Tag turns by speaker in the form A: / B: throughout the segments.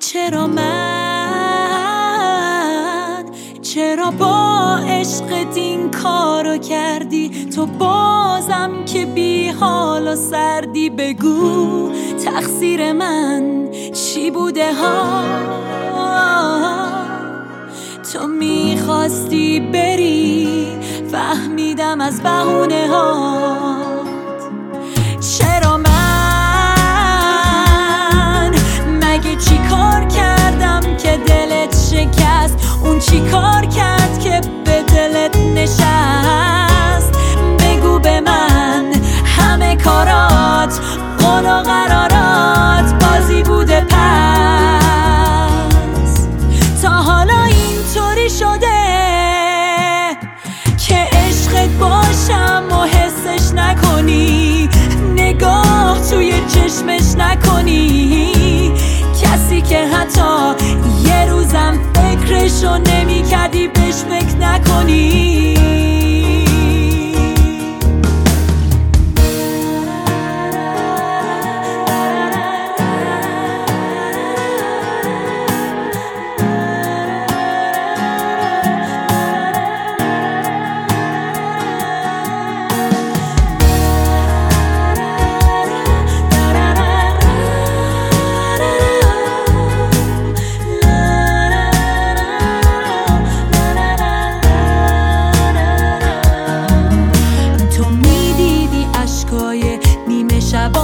A: چرا من؟ چرا با عشق دین کارو کردی؟ تو بازم که بی حال و سردی بگو تقصیر من چی بوده ها؟ تو می‌خواستی بری فهمیدم از بهونه ها. اون چی کار کرد که به دلت نشست؟ بگو به من همه کارات قول و قرارات بازی بوده پس. تا حالا اینطوری شده که عشقت باشم و حسش نکنی نگاه توی چشمش نکنی. فکر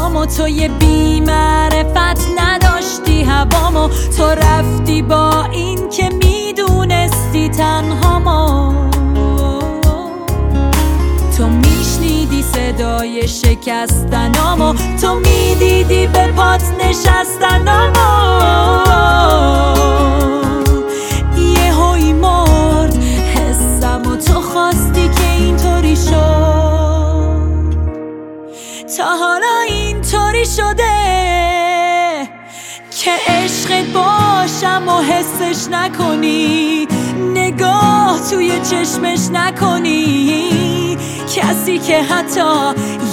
A: شبامو تو یه بیمعرفت نداشتی هوامو. تو رفتی با این که می‌دونستی تنهامو. تو میشنیدی صدای شکستنامو. تو می‌دیدی به پات نشستنامو. تا حالا اینطوری شده که عشقت باشم و حسش نکنی؟ نگاه توی چشمش نکنی؟ کسی که حتی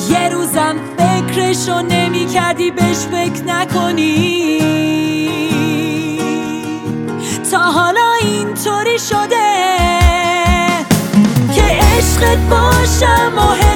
A: یه روزم فکرشو نمی کردی بهش فکر نکنی؟ تا حالا اینطوری شده که عشقت باشم و